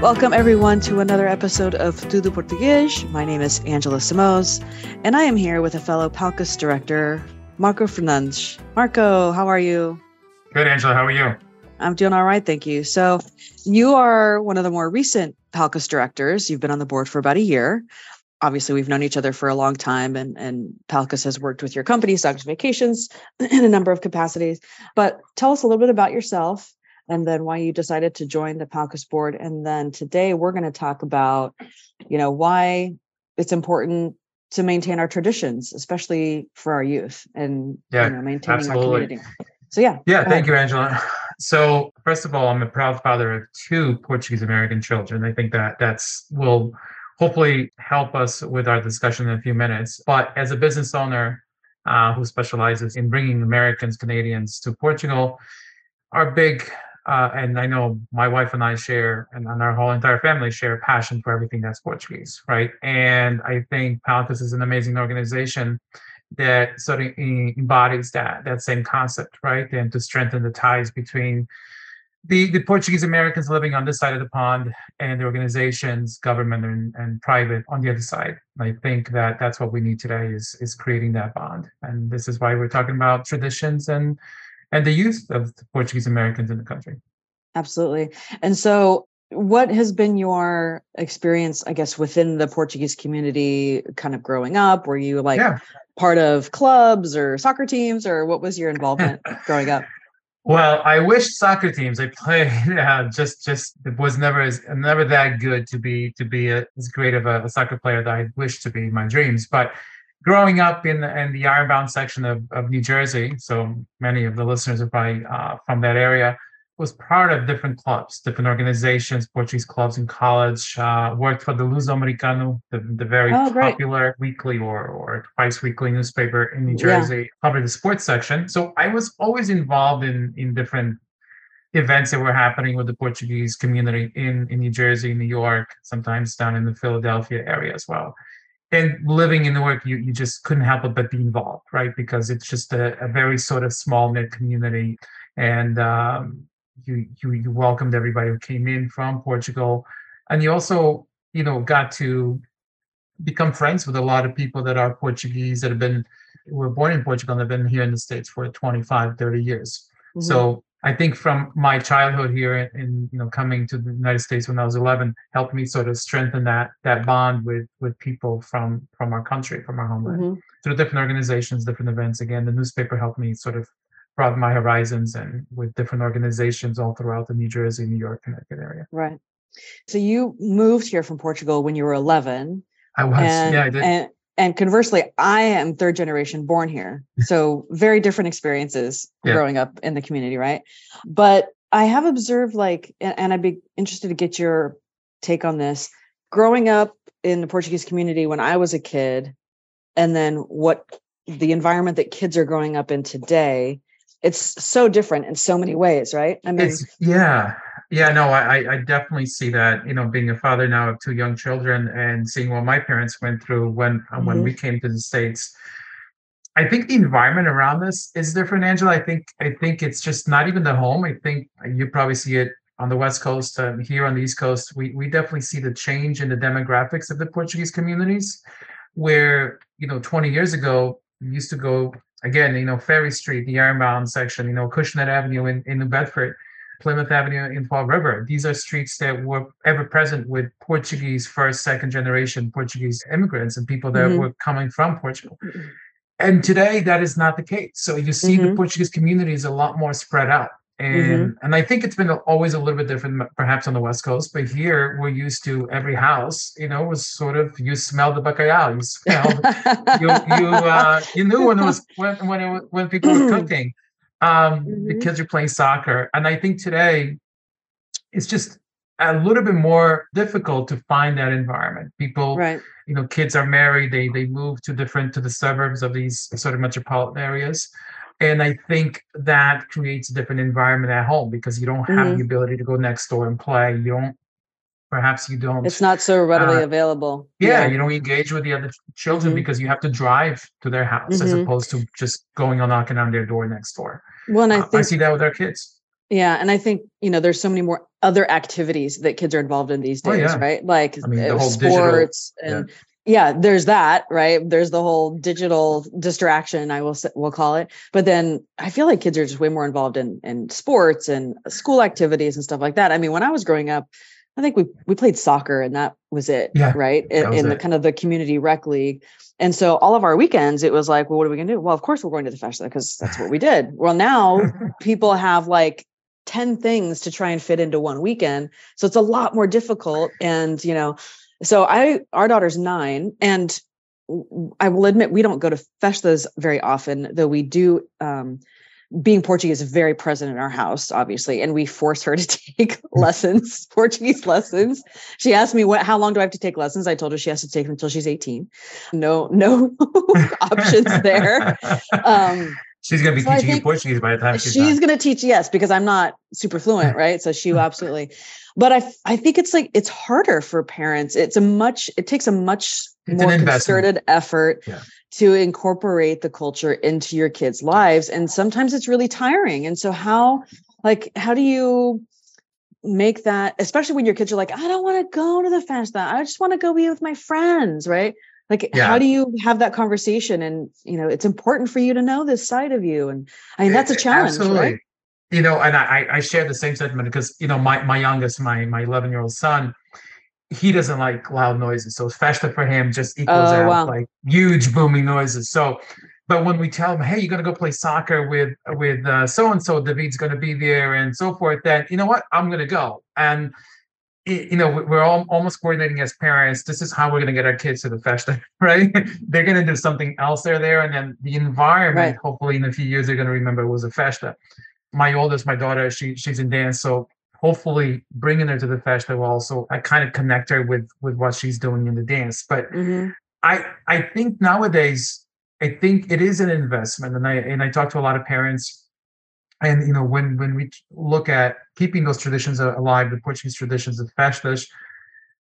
Welcome, everyone, to another episode of Tudo Português. My name is Angela Simoes, and I am here with a fellow Palcus director, Marco Fernandes. Marco, how are you? Good, Angela. How are you? I'm doing all right, thank you. So, you are one of the more recent Palcus directors. You've been on the board for about a year. Obviously, we've known each other for a long time, and, and Palcus has worked with your company, Sagres Vacations, in a number of capacities. But tell us a little bit about yourself and then why you decided to join the Palcus board. And then today we're going to talk about, you know, why it's important to maintain our traditions, especially for our youth and yeah, you know, maintaining absolutely. our community. So yeah. Yeah, thank you, Angela. So first of all, I'm a proud father of two Portuguese American children. I think that that's will hopefully help us with our discussion in a few minutes. But as a business owner uh, who specializes in bringing Americans, Canadians to Portugal, our big uh, and I know my wife and I share, and, and our whole entire family share passion for everything that's Portuguese, right? And I think Palcus is an amazing organization that sort of embodies that that same concept, right? And to strengthen the ties between the, the Portuguese Americans living on this side of the pond and the organizations, government and, and private on the other side. I think that that's what we need today is is creating that bond, and this is why we're talking about traditions and and the youth of the Portuguese Americans in the country. Absolutely. And so, what has been your experience, I guess, within the Portuguese community kind of growing up? Were you like yeah. part of clubs or soccer teams, or what was your involvement growing up? Well, I wish soccer teams. I played uh, just just it was never as never that good to be to be a, as great of a, a soccer player that I wish to be my dreams. But growing up in in the Ironbound section of, of New Jersey, so many of the listeners are probably uh, from that area, was part of different clubs, different organizations, Portuguese clubs in college. Uh, worked for the Luso Americano, the, the very oh, popular weekly or or twice weekly newspaper in New Jersey, yeah. covered the sports section. So I was always involved in in different events that were happening with the Portuguese community in, in New Jersey, New York, sometimes down in the Philadelphia area as well and living in Newark, you, you just couldn't help but be involved, right? Because it's just a, a very sort of small knit community. And um, you, you, you welcomed everybody who came in from Portugal. And you also, you know, got to become friends with a lot of people that are Portuguese that have been, were born in Portugal and have been here in the States for 25, 30 years. Mm-hmm. So I think from my childhood here and you know coming to the United States when I was 11 helped me sort of strengthen that that bond with with people from from our country from our homeland. Mm-hmm. through different organizations different events again the newspaper helped me sort of broaden my horizons and with different organizations all throughout the New Jersey New York Connecticut area. Right. So you moved here from Portugal when you were 11 I was. And, yeah I did. and, and conversely i am third generation born here. So very different experiences yeah. growing up in the community right? But i have observed like and, and i'd be interested to get your take on this. Growing up in the portuguese community when i was a kid and then what the environment that kids are growing up in today it's so different in so many ways right i mean it's, yeah yeah, no, I, I definitely see that. You know, being a father now of two young children and seeing what my parents went through when mm-hmm. when we came to the states. I think the environment around us is different, Angela. I think I think it's just not even the home. I think you probably see it on the West Coast, uh, here on the East Coast. We we definitely see the change in the demographics of the Portuguese communities, where you know 20 years ago you used to go again, you know, Ferry Street, the Ironbound section, you know, Cushnet Avenue in, in New Bedford Plymouth Avenue in Fall River. These are streets that were ever present with Portuguese first, second generation Portuguese immigrants and people that mm-hmm. were coming from Portugal. And today that is not the case. So you see mm-hmm. the Portuguese community is a lot more spread out. And mm-hmm. and I think it's been always a little bit different, perhaps on the West Coast, but here we're used to every house, you know, was sort of you smell the bacalhau, you smell, you you uh, you knew when it was when when it, when people were cooking um, mm-hmm. The kids are playing soccer, and I think today it's just a little bit more difficult to find that environment. People, right. you know, kids are married, they they move to different to the suburbs of these sort of metropolitan areas. And I think that creates a different environment at home because you don't have mm-hmm. the ability to go next door and play. You don't perhaps you don't it's not so readily uh, available yeah, yeah, you don't engage with the other children mm-hmm. because you have to drive to their house mm-hmm. as opposed to just going on knocking on their door next door well and i, uh, think, I see that with our kids Yeah, and I think you know there's so many more other activities that kids are involved in these Oh, days, yeah. right? Like I mean, the uh, whole digital- sports and yeah. There's that, right? There's the whole digital distraction, I will we'll call it. But then I feel like kids are just way more involved in in sports and school activities and stuff like that. I mean, when I was growing up, I think we we played soccer and that was it, Yeah, right? In, in the it. kind of the community rec league. And so all of our weekends, it was like, well, what are we gonna do? Well, of course we're going to the festa because that's what we did. Well, now people have like 10 things to try and fit into one weekend. So it's a lot more difficult. And, you know, so I, our daughter's nine and I will admit we don't go to festas very often, though we do, um, being Portuguese is very present in our house, obviously, and we force her to take lessons, Portuguese lessons. She asked me what, how long do I have to take lessons? I told her she has to take them until she's 18. No, no options there. Um, she's gonna be so teaching you Portuguese by the time she's, she's going to teach yes because i'm not super fluent right so she absolutely but I, I think it's like it's harder for parents. It's a much it takes a much It's more concerted effort Yeah. to incorporate the culture into your kids lives and sometimes it's really tiring. And so how like how do you make that especially when your kids are like i don't want to go to the festa. I just want to go be with my friends right? Like Yeah. how do you have that conversation? And you know it's important for you to know this side of you and i mean that's a challenge right You know, and I I share the same sentiment because you know my my youngest, my my 11 year old son, he doesn't like loud noises. So festa for him just oh, equals Oh, out wow. like huge booming noises. So, but when we tell him, hey, you're gonna go play soccer with with so and so, David's gonna be there and so forth, then you know what, I'm gonna go. And you know, we- we're all almost coordinating as parents. This is how we're gonna get our kids to the festa, right? they're gonna do something else there there, and then the environment. Right. Hopefully, in a few years, they're gonna remember it was a festa my oldest, my daughter, she she's in dance, so hopefully bringing her to the festa will also I kind of connect her with with what she's doing in the dance. But Mhm. I I think nowadays I think it is an investment, and I and I talk to a lot of parents, and you know when when we look at keeping those traditions alive, the Portuguese traditions of festas.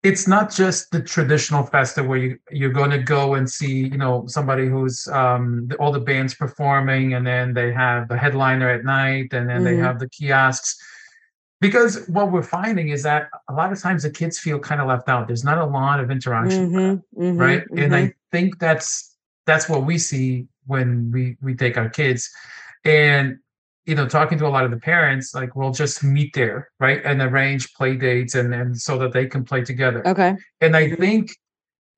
It's not just the traditional festa where you you're going to go and see you know somebody who's um the, all the bands performing and then they have the headliner at night and then they Mhm. have the kiosks. Because what we're finding is that a lot of times the kids feel kind of left out. There's not a lot of interaction Mhm, mhm, right? And i think that's that's what we see when we we take our kids. And you know talking to a lot of the parents like we'll just meet there right and arrange play dates and and so that they can play together okay and i think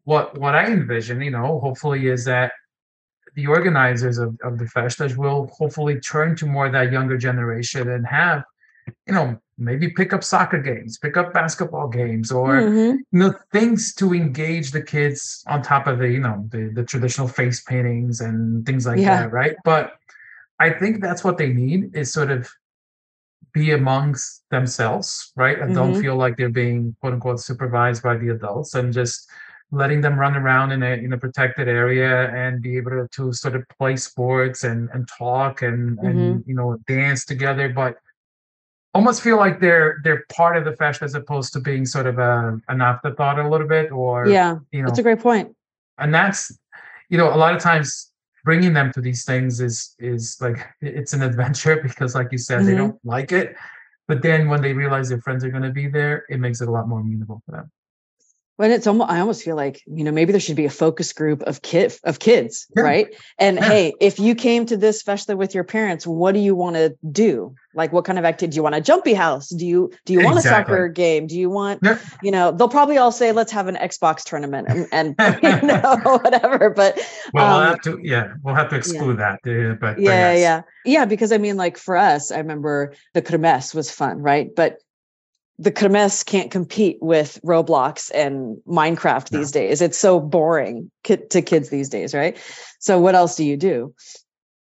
what what i envision you know hopefully is that the organizers of, of the festas will hopefully turn to more of that younger generation and have you know maybe pick up soccer games pick up basketball games or Mhm. you know things to engage the kids on top of the you know the, the traditional face paintings and things like Yeah. that right but i think that's what they need is sort of be amongst themselves right and don't Mhm. feel like they're being quote unquote supervised by the adults and just letting them run around in a in a protected area and be able to, to sort of play sports and and talk and Mm-hmm. and you know dance together but almost feel like they're they're part of the fest as opposed to being sort of a, an afterthought a little bit or yeah you know that's a great point and that's you know a lot of times bringing them to these things is is like it's an adventure because like you said they Mhm. don't like it but then when they realize their friends are going to be there it makes it a lot more amenable for them But it's almost I almost feel like, you know, maybe there should be a focus group of kid of kids, Yeah. right? And Yeah. hey, if you came to this festa with your parents, what do you want to do? Like what kind of activity? Do you want a jumpy house? Do you do you want a soccer game? Do you want, Yeah. you know, they'll probably all say, let's have an Xbox tournament and, and you know, whatever. But well we'll um, have to yeah we'll have to exclude that uh, but, but yeah, yes. yeah. Yeah, because I mean, like for us, I remember the Kermesse was fun, right? But the Kermesse can't compete with Roblox and Minecraft No. these days. It's so boring to kids these days, right? So what else do you do?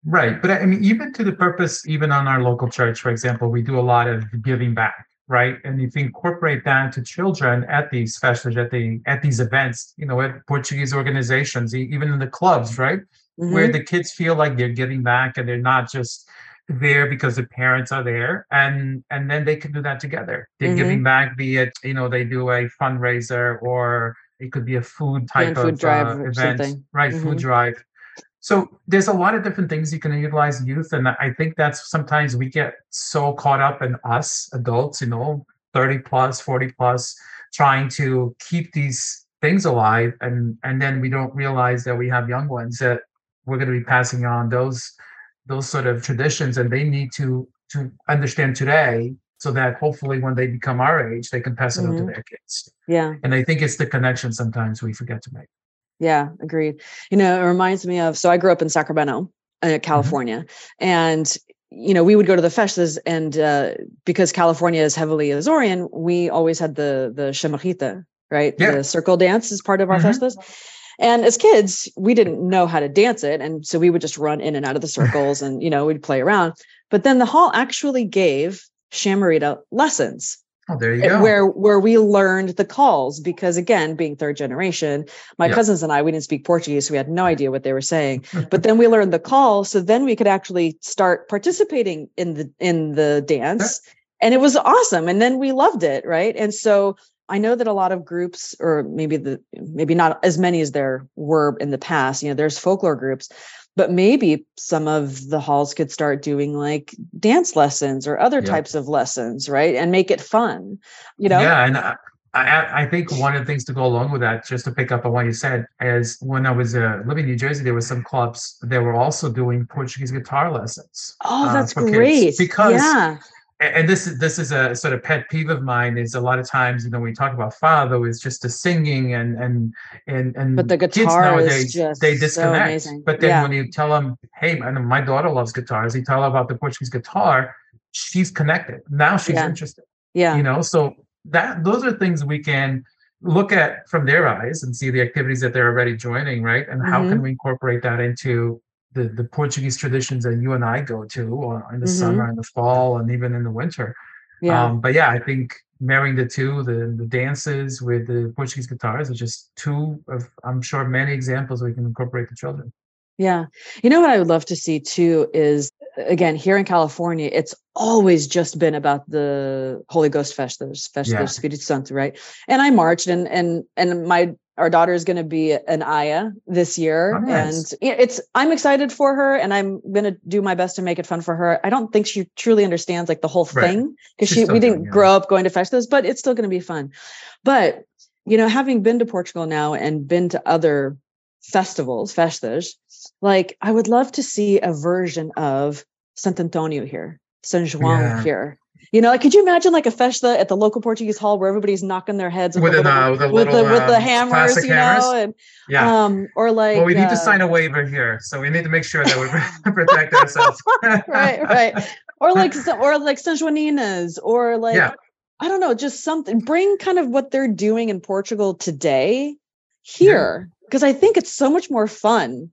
Right. But I mean, even to the purpose, even on our local church, for example, we do a lot of giving back, right? And if you incorporate that to children at these festivals, at the at these events, you know, at Portuguese organizations, even in the clubs, right? Where Mhm. the kids feel like they're giving back and they're not just there because the parents are there and and then they can do that together. They're Mhm. giving back, be it, you know, they do a fundraiser or it could be a food type food of drive uh, event, something. right? Food Mhm. drive So there's a lot of different things you can utilize youth, and I think that's sometimes we get so caught up in us adults, you know, 30 plus, 40 plus, trying to keep these things alive, and and then we don't realize that we have young ones that we're going to be passing on those those sort of traditions, and they need to to understand today so that hopefully when they become our age, they can pass it mm-hmm. on to mm-hmm. their kids. Yeah. And I think it's the connection sometimes we forget to make. Yeah, agreed. You know, it reminds me of so I grew up in Sacramento, uh, mm-hmm. California, mm-hmm. and you know we would go to the festas, and uh, because California is heavily Azorean, we always had the the chamarrita, right? Yeah. The circle dance is part of our mm-hmm. festas. And as kids, we didn't know how to dance it, and so we would just run in and out of the circles, and you know we'd play around. But then the hall actually gave chamarrita lessons Oh, there you eh, go. Where where we learned the calls because again, being third generation, my cousins and I we didn't speak Portuguese, so we had no idea what they were saying. but then we learned the call, so then we could actually start participating in the in the dance, and it was awesome. And then we loved it, right? And so I know that a lot of groups, or maybe the maybe not as many as there were in the past. You know, there's folklore groups, but maybe some of the halls could start doing like dance lessons or other yeah. types of lessons right and make it fun you know yeah and I, I, I think one of the things to go along with that, just to pick up on what you said, is when I was uh, living in New Jersey, there were some clubs that were also doing Portuguese guitar lessons. Oh, uh, that's great! Because yeah and this is this is a sort of pet peeve of mine is a lot of times you know when we talk about fado is just the singing and and and and but the guitar nowadays is they disconnect so but then yeah. when you tell them hey my daughter loves guitars you tell her about the portuguese guitar she's connected now she's yeah. interested yeah you know so that those are things we can look at from their eyes and see the activities that they're already joining right and mm-hmm. how can mm-hmm. we incorporate that into the, the Portuguese traditions that you and I go to in the mm-hmm. summer and the fall and even in the winter. Yeah. Um, but yeah, I think marrying the two, the the dances with the Portuguese guitars, are just two of I'm sure many examples we can incorporate the children. Yeah. You know what I would love to see too is again here in California, it's always just been about the Holy Ghost Festivals, Festa yeah. Espírito Santo, right? And I marched and and and my our daughter is going to be an Aya this year, oh, nice. and it's I'm excited for her, and I'm going to do my best to make it fun for her. I don't think she truly understands like the whole right. thing because she we didn't grow up going to festivals, but it's still going to be fun. But you know, having been to Portugal now and been to other festivals, festas, like I would love to see a version of Sant Antonio here, San Juan yeah. here. You know, like could you imagine like a festa at the local Portuguese hall where everybody's knocking their heads with, with, the, little, with, the, with, the, with the um, hammers, you hammers. know, and yeah, um, or like well, we need uh, to sign a waiver here, so we need to make sure that we protect ourselves. right, right, or like or like Sanjoaninas, or like yeah. I don't know, just something. Bring kind of what they're doing in Portugal today here, because yeah. I think it's so much more fun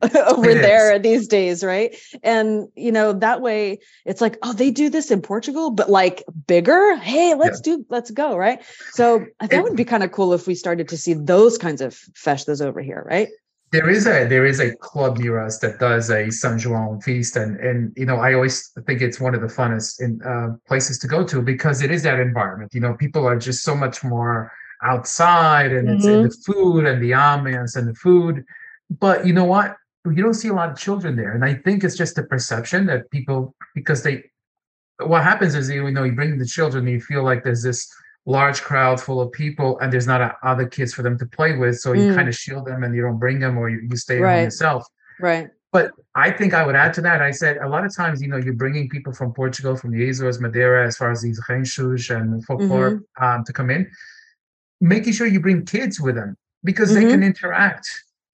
over it there is. these days, right? And you know, that way it's like, oh, they do this in Portugal, but like bigger. Hey, let's yeah. do, let's go, right? So that it, would be kind of cool if we started to see those kinds of festas over here, right? There is a there is a club near us that does a San Juan feast, and and you know I always think it's one of the funnest in uh, places to go to because it is that environment. You know, people are just so much more outside, and mm-hmm. it's in mm-hmm. the food and the ambiance and the food. But you know what? You don't see a lot of children there and i think it's just a perception that people because they what happens is you know you bring the children you feel like there's this large crowd full of people and there's not a, other kids for them to play with so you mm. kind of shield them and you don't bring them or you, you stay right. home yourself right but i think i would add to that i said a lot of times you know you're bringing people from portugal from the azores madeira as far as these ranchos and folklore mm-hmm. um, to come in making sure you bring kids with them because mm-hmm. they can interact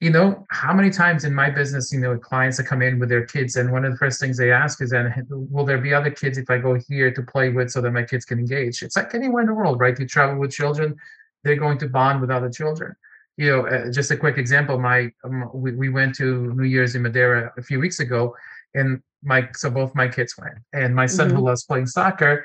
you know, how many times in my business, you know, clients that come in with their kids, and one of the first things they ask is, "And will there be other kids if I go here to play with, so that my kids can engage?" It's like anywhere in the world, right? You travel with children, they're going to bond with other children. You know, uh, just a quick example. My um, we, we went to New Year's in Madeira a few weeks ago, and my so both my kids went, and my son mm-hmm. who loves playing soccer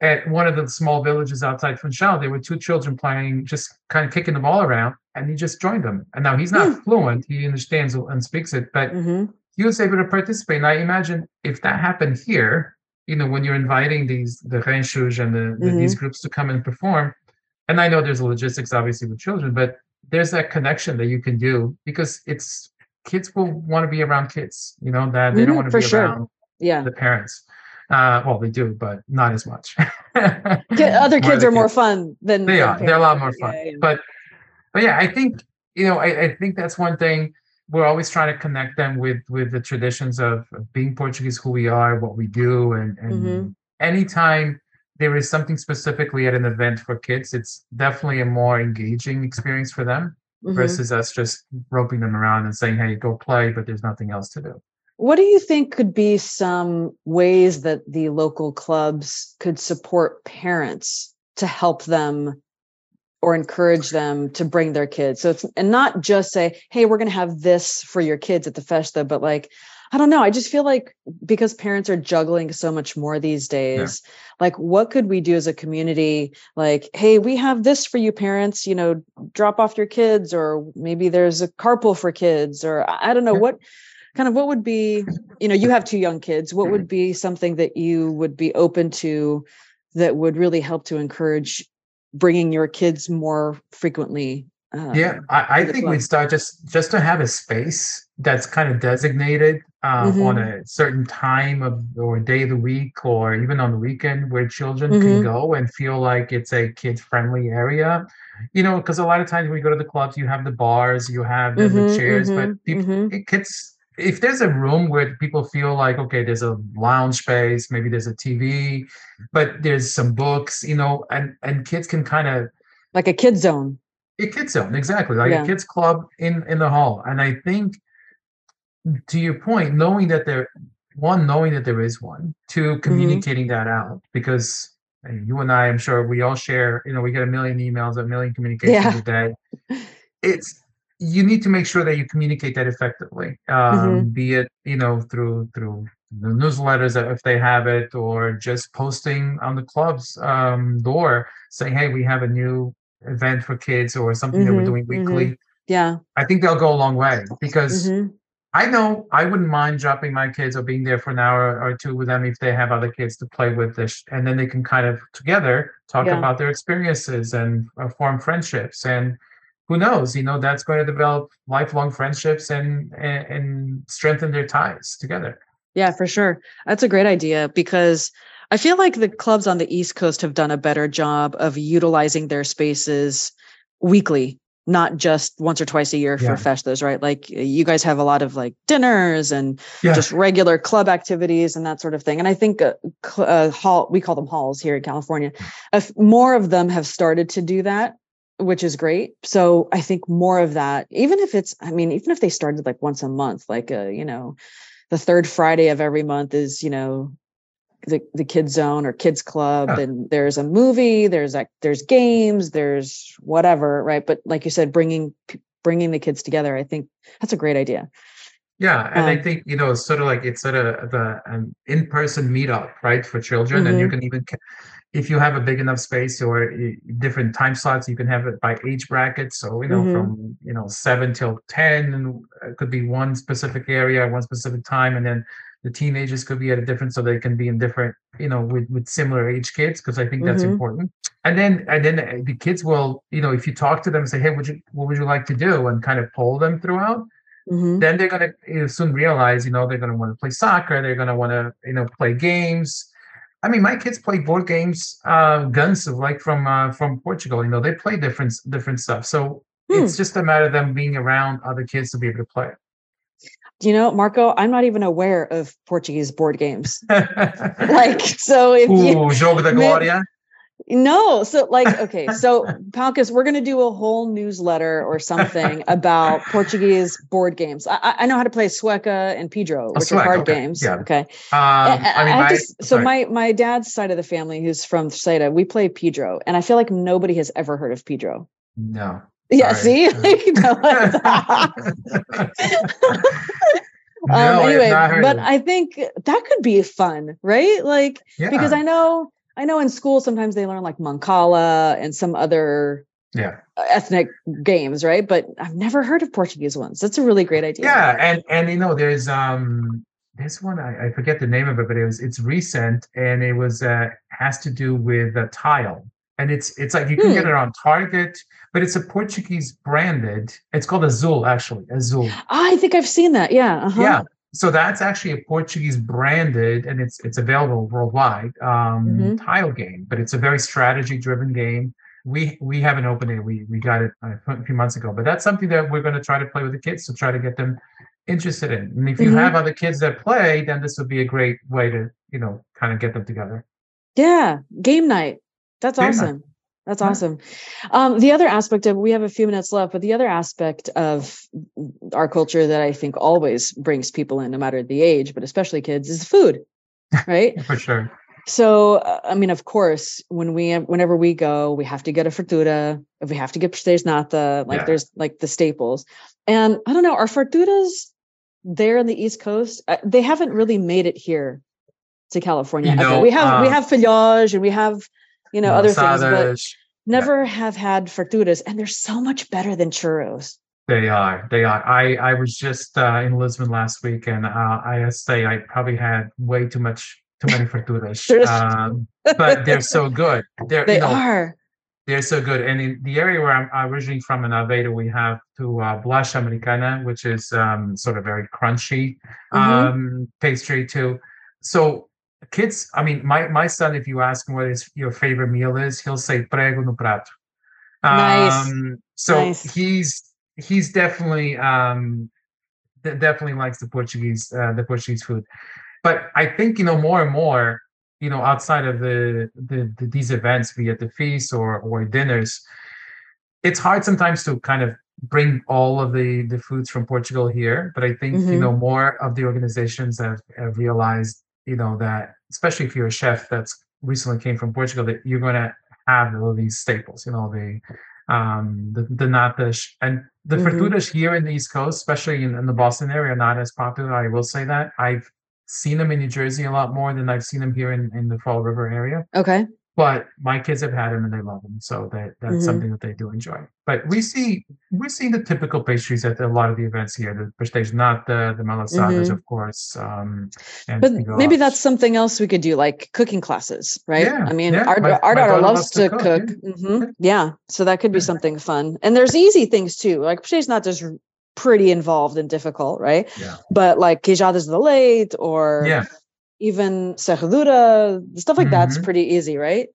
at one of the small villages outside Funchal, there were two children playing, just kind of kicking the ball around, and he just joined them. And now he's not mm. fluent; he understands and speaks it, but mm-hmm. he was able to participate. And I imagine if that happened here, you know, when you're inviting these the ranchos and the, mm-hmm. the, these groups to come and perform, and I know there's logistics obviously with children, but there's that connection that you can do because it's kids will want to be around kids. You know that they mm-hmm, don't want to be sure. around yeah the parents. Uh, well, they do, but not as much. Other kids are more fun than they are. They're a lot more fun. Yeah, yeah. But but yeah, I think you know I, I think that's one thing we're always trying to connect them with with the traditions of, being Portuguese, who we are, what we do, and and mm-hmm. anytime there is something specifically at an event for kids, it's definitely a more engaging experience for them mm-hmm. versus us just roping them around and saying, "Hey, go play," but there's nothing else to do. What do you think could be some ways that the local clubs could support parents to help them or encourage them to bring their kids. So it's and not just say, hey, we're going to have this for your kids at the festa, but like, I don't know. I just feel like because parents are juggling so much more these days, yeah. like what could we do as a community? Like, hey, we have this for you parents, you know, drop off your kids, or maybe there's a carpool for kids, or I don't know yeah. what kind of what would be, you know, you have two young kids. What would be something that you would be open to that would really help to encourage bringing your kids more frequently um, yeah i, I think we'd start just just to have a space that's kind of designated um, mm-hmm. on a certain time of or day of the week or even on the weekend where children mm-hmm. can go and feel like it's a kid friendly area you know because a lot of times when you go to the clubs you have the bars you have the, mm-hmm, the chairs but mm-hmm, people mm-hmm. If there's a room where people feel like okay there's a lounge space maybe there's a tv but there's some books you know and and kids can kind of like a kid zone a kid zone exactly like yeah. a kids club in in the hall and i think to your point knowing that there one knowing that there is one two mm-hmm. communicating mm-hmm. that out because you and i i'm sure we all share you know we get a million emails a million communications yeah. a day it's you need to make sure that you communicate that effectively um, mm-hmm. be it you know through through the newsletters if they have it or just posting on the club's um, door saying hey we have a new event for kids or something mm-hmm. that we're mm-hmm. doing weekly mm-hmm. yeah i think they'll go a long way because mm-hmm. i know i wouldn't mind dropping my kids or being there for an hour or two with them if they have other kids to play with this and then they can kind of together talk yeah. about their experiences and uh, form friendships and who knows? You know that's going to develop lifelong friendships and, and and, strengthen their ties together. Yeah for sure. That's a great idea because i feel like the clubs on the east coast have done a better job of utilizing their spaces weekly not just once or twice a year yeah. for festas right? Like you guys have a lot of like dinners and yeah. just regular club activities and that sort of thing. And i think uh, uh, hall we call them halls here in california. If more of them have started to do that which is great. So I think more of that, even if it's, I mean, even if they started like once a month, like a, uh, you know, the third Friday of every month is, you know, the, the kids zone or kids club yeah. and there's a movie there's like there's games there's whatever right but like you said bringing bringing the kids together i think that's a great idea yeah and um, i think you know it's sort of like it's sort of the an in-person meetup right for children mm-hmm. and you mm-hmm. can even if you have a big enough space or different time slots, you can have it by age bracket. So you know, mm-hmm. from you know seven till ten, and it could be one specific area, one specific time, and then the teenagers could be at a different, so they can be in different, you know, with with similar age kids, because I think that's mm-hmm. important. And then and then the kids will, you know, if you talk to them and say, hey, would you what would you like to do, and kind of pull them throughout. Mm-hmm. Then they're gonna you know, soon realize, you know, they're gonna want to play soccer. They're gonna want to, you know, play games I mean, my kids play board games, uh, guns like from uh, from Portugal. You know, they play different different stuff. So hmm. it's just a matter of them being around other kids to be able to play Do you know, Marco, I'm not even aware of Portuguese board games. like, so if Ooh, you, Jogo da Glória. No, so like okay, so Palcus, we're gonna do a whole newsletter or something about Portuguese board games. I, I know how to play Sueca and Pedro, which are card okay. games. Yeah. Okay. Um, I mean, I just, so my my dad's side of the family, who's from Seda, we play Pedro, and I feel like nobody has ever heard of Pedro. No. Yeah. See. no, um, anyway, but I think that could be fun, right? Like yeah. because I know I know in school sometimes they learn like Mancala and some other yeah ethnic games, right? But I've never heard of Portuguese ones. That's a really great idea. Yeah, and and you know there's um this one I, I forget the name of it, but it was it's recent and it was uh has to do with a tile and it's it's like you can Hmm. get it on Target, but it's a Portuguese branded. It's called Azul, actually. Azul. I think I've seen that. Yeah. Uh-huh. Yeah. So that's actually a Portuguese branded, and it's it's available worldwide. Um, Mhm. Tile game, but it's a very strategy driven game. We we haven't opened it. We we got it a few months ago, but that's something that we're going to try to play with the kids to try to get them interested in. And if you Mhm. have other kids that play, then this would be a great way to you know kind of get them together. Yeah. Game night. That's Game night. That's awesome. Um, the other aspect of we have a few minutes left, but the other aspect of our culture that I think always brings people in, no matter the age, but especially kids, is food. Right. For sure. So, uh, I mean, of course, when we, whenever we go, we have to get a fartura. If we have to get there's not the like Yeah. there's like the staples. And I don't know, are farturas there in the East Coast? Uh, they haven't really made it here to California. You know, we have we uh, have filhage and we have you know other things, but never have had farturas, and they're so much better than churros. They are. They are. I I was just uh, in Lisbon last week, and uh, I say I probably had way too much, too many farturas. Um, but they're so good. They're They you know, are. they're so good. And in the area where I'm originally from in Aveiro, we have to uh, bolacha americana, which is um, sort of very crunchy Mhm. um, pastry too. So kids, I mean, my my son, if you ask him what his your favorite meal is, he'll say prego no prato. Nice. Um, so Nice. he's he's definitely um, de- definitely likes the Portuguese uh, the Portuguese food. But I think you know more and more, you know, outside of the, the, the these events, be it the feast or or dinners, it's hard sometimes to kind of bring all of the the foods from Portugal here. But I think you Mhm. know more of the organizations have, have realized, you know, that especially if you're a chef that's recently came from Portugal, that you're going to have all these staples, you know, the um the, the natas and the Mhm. farturas here in the East Coast, especially in, in the Boston area, are not as popular. I will say that I've seen them in New Jersey a lot more than I've seen them here in, in the Fall River area. Okay. But my kids have had them and they love them, so that that's Mhm. something that they do enjoy. But we see we're seeing the typical pastries at a lot of the events here. The pastéis nata, the malasadas, Mhm. of course. Um, and But maybe that's something else we could do, like cooking classes, right? Yeah, I mean, yeah. our, My- our my daughter loves, loves to cook. cook, Mhm. Yeah. So that could be Yeah. something fun. And there's easy things too. Like she's not just pretty involved and difficult, right? Yeah. But like queijadas de leite or yeah. Even serradura, stuff like that's Mhm. pretty easy, right?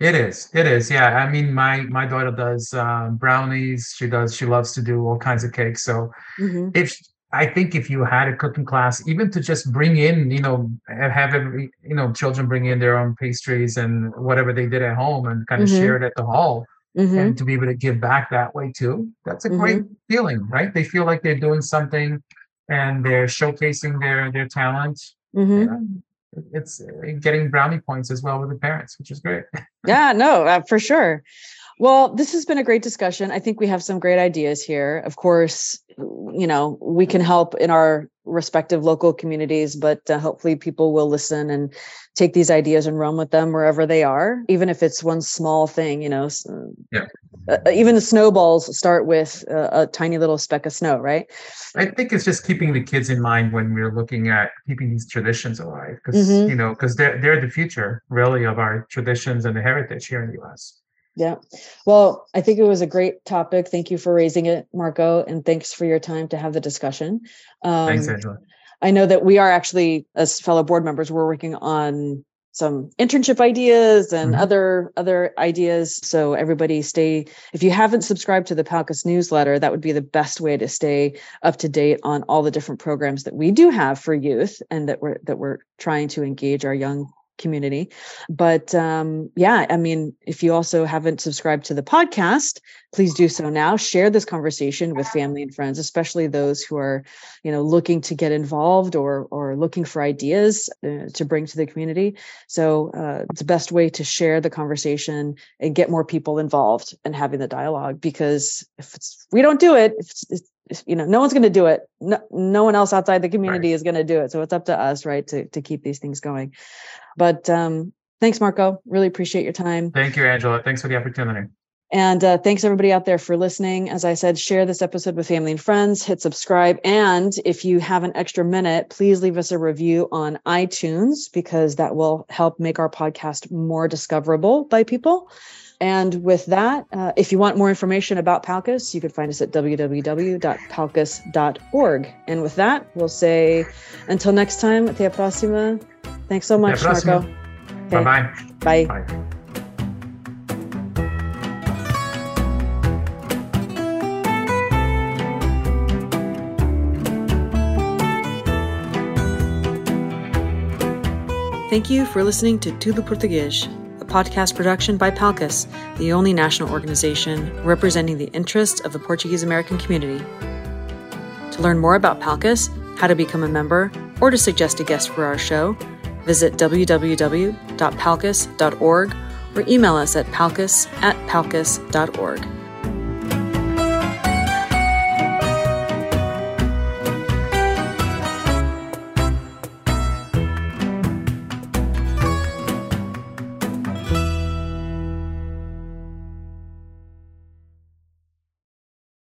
It is. It is. Yeah. I mean, my my daughter does um, brownies. She does. She loves to do all kinds of cakes. So Mhm. if I think if you had a cooking class, even to just bring in, you know, have every, you know, children bring in their own pastries and whatever they did at home and kind of Mhm. share it at the hall Mhm. and to be able to give back that way too. That's a great feeling, right? They feel like they're doing something and they're showcasing their their talent. Mhm. It's uh, getting brownie points as well with the parents, which is great. Yeah, no, uh, for sure. Well, this has been a great discussion. I think we have some great ideas here. Of course, you know, we can help in our respective local communities, but uh, hopefully people will listen and take these ideas and run with them wherever they are, even if it's one small thing, you know. s- Yeah. uh, even the snowballs start with uh, a tiny little speck of snow, right? I think it's just keeping the kids in mind when we're looking at keeping these traditions alive, because Mhm. you know, because they're they're the future, really, of our traditions and the heritage here in the U.S. Yeah. Well, I think it was a great topic. Thank you for raising it, Marco, and thanks for your time to have the discussion. Um, Thanks, Angela. I know that we are actually, as fellow board members, we're working on some internship ideas and Mhm. other other ideas. So everybody stay. If you haven't subscribed to the Palcus newsletter, that would be the best way to stay up to date on all the different programs that we do have for youth and that we're that we're trying to engage our young community. But um, yeah, I mean, if you also haven't subscribed to the podcast, please do so now. Share this conversation with family and friends, especially those who are, you know, looking to get involved or or looking for ideas uh, to bring to the community. So uh, it's the best way to share the conversation and get more people involved and having the dialogue. Because if we don't do it, if, you know, no one's going to do it. No, no one else outside the community is going to do it. So it's up to us, right, to to keep these things going. But um, thanks, Marco. Really appreciate your time. Thank you, Angela. Thanks for the opportunity. And uh, thanks everybody out there for listening. As I said, share this episode with family and friends, hit subscribe. And if you have an extra minute, please leave us a review on iTunes because that will help make our podcast more discoverable by people. And with that, uh, if you want more information about Palcus, you can find us at www.palcus.org. And with that, we'll say until next time, até a próxima. Thanks so much, Marco. Okay. Bye-bye. Bye. Bye. Thank you for listening to Tudo Português, a podcast production by Palcus, the only national organization representing the interests of the Portuguese American community. To learn more about Palcus, how to become a member, or to suggest a guest for our show, visit www.palcus.org or email us at palcus at palcus.org.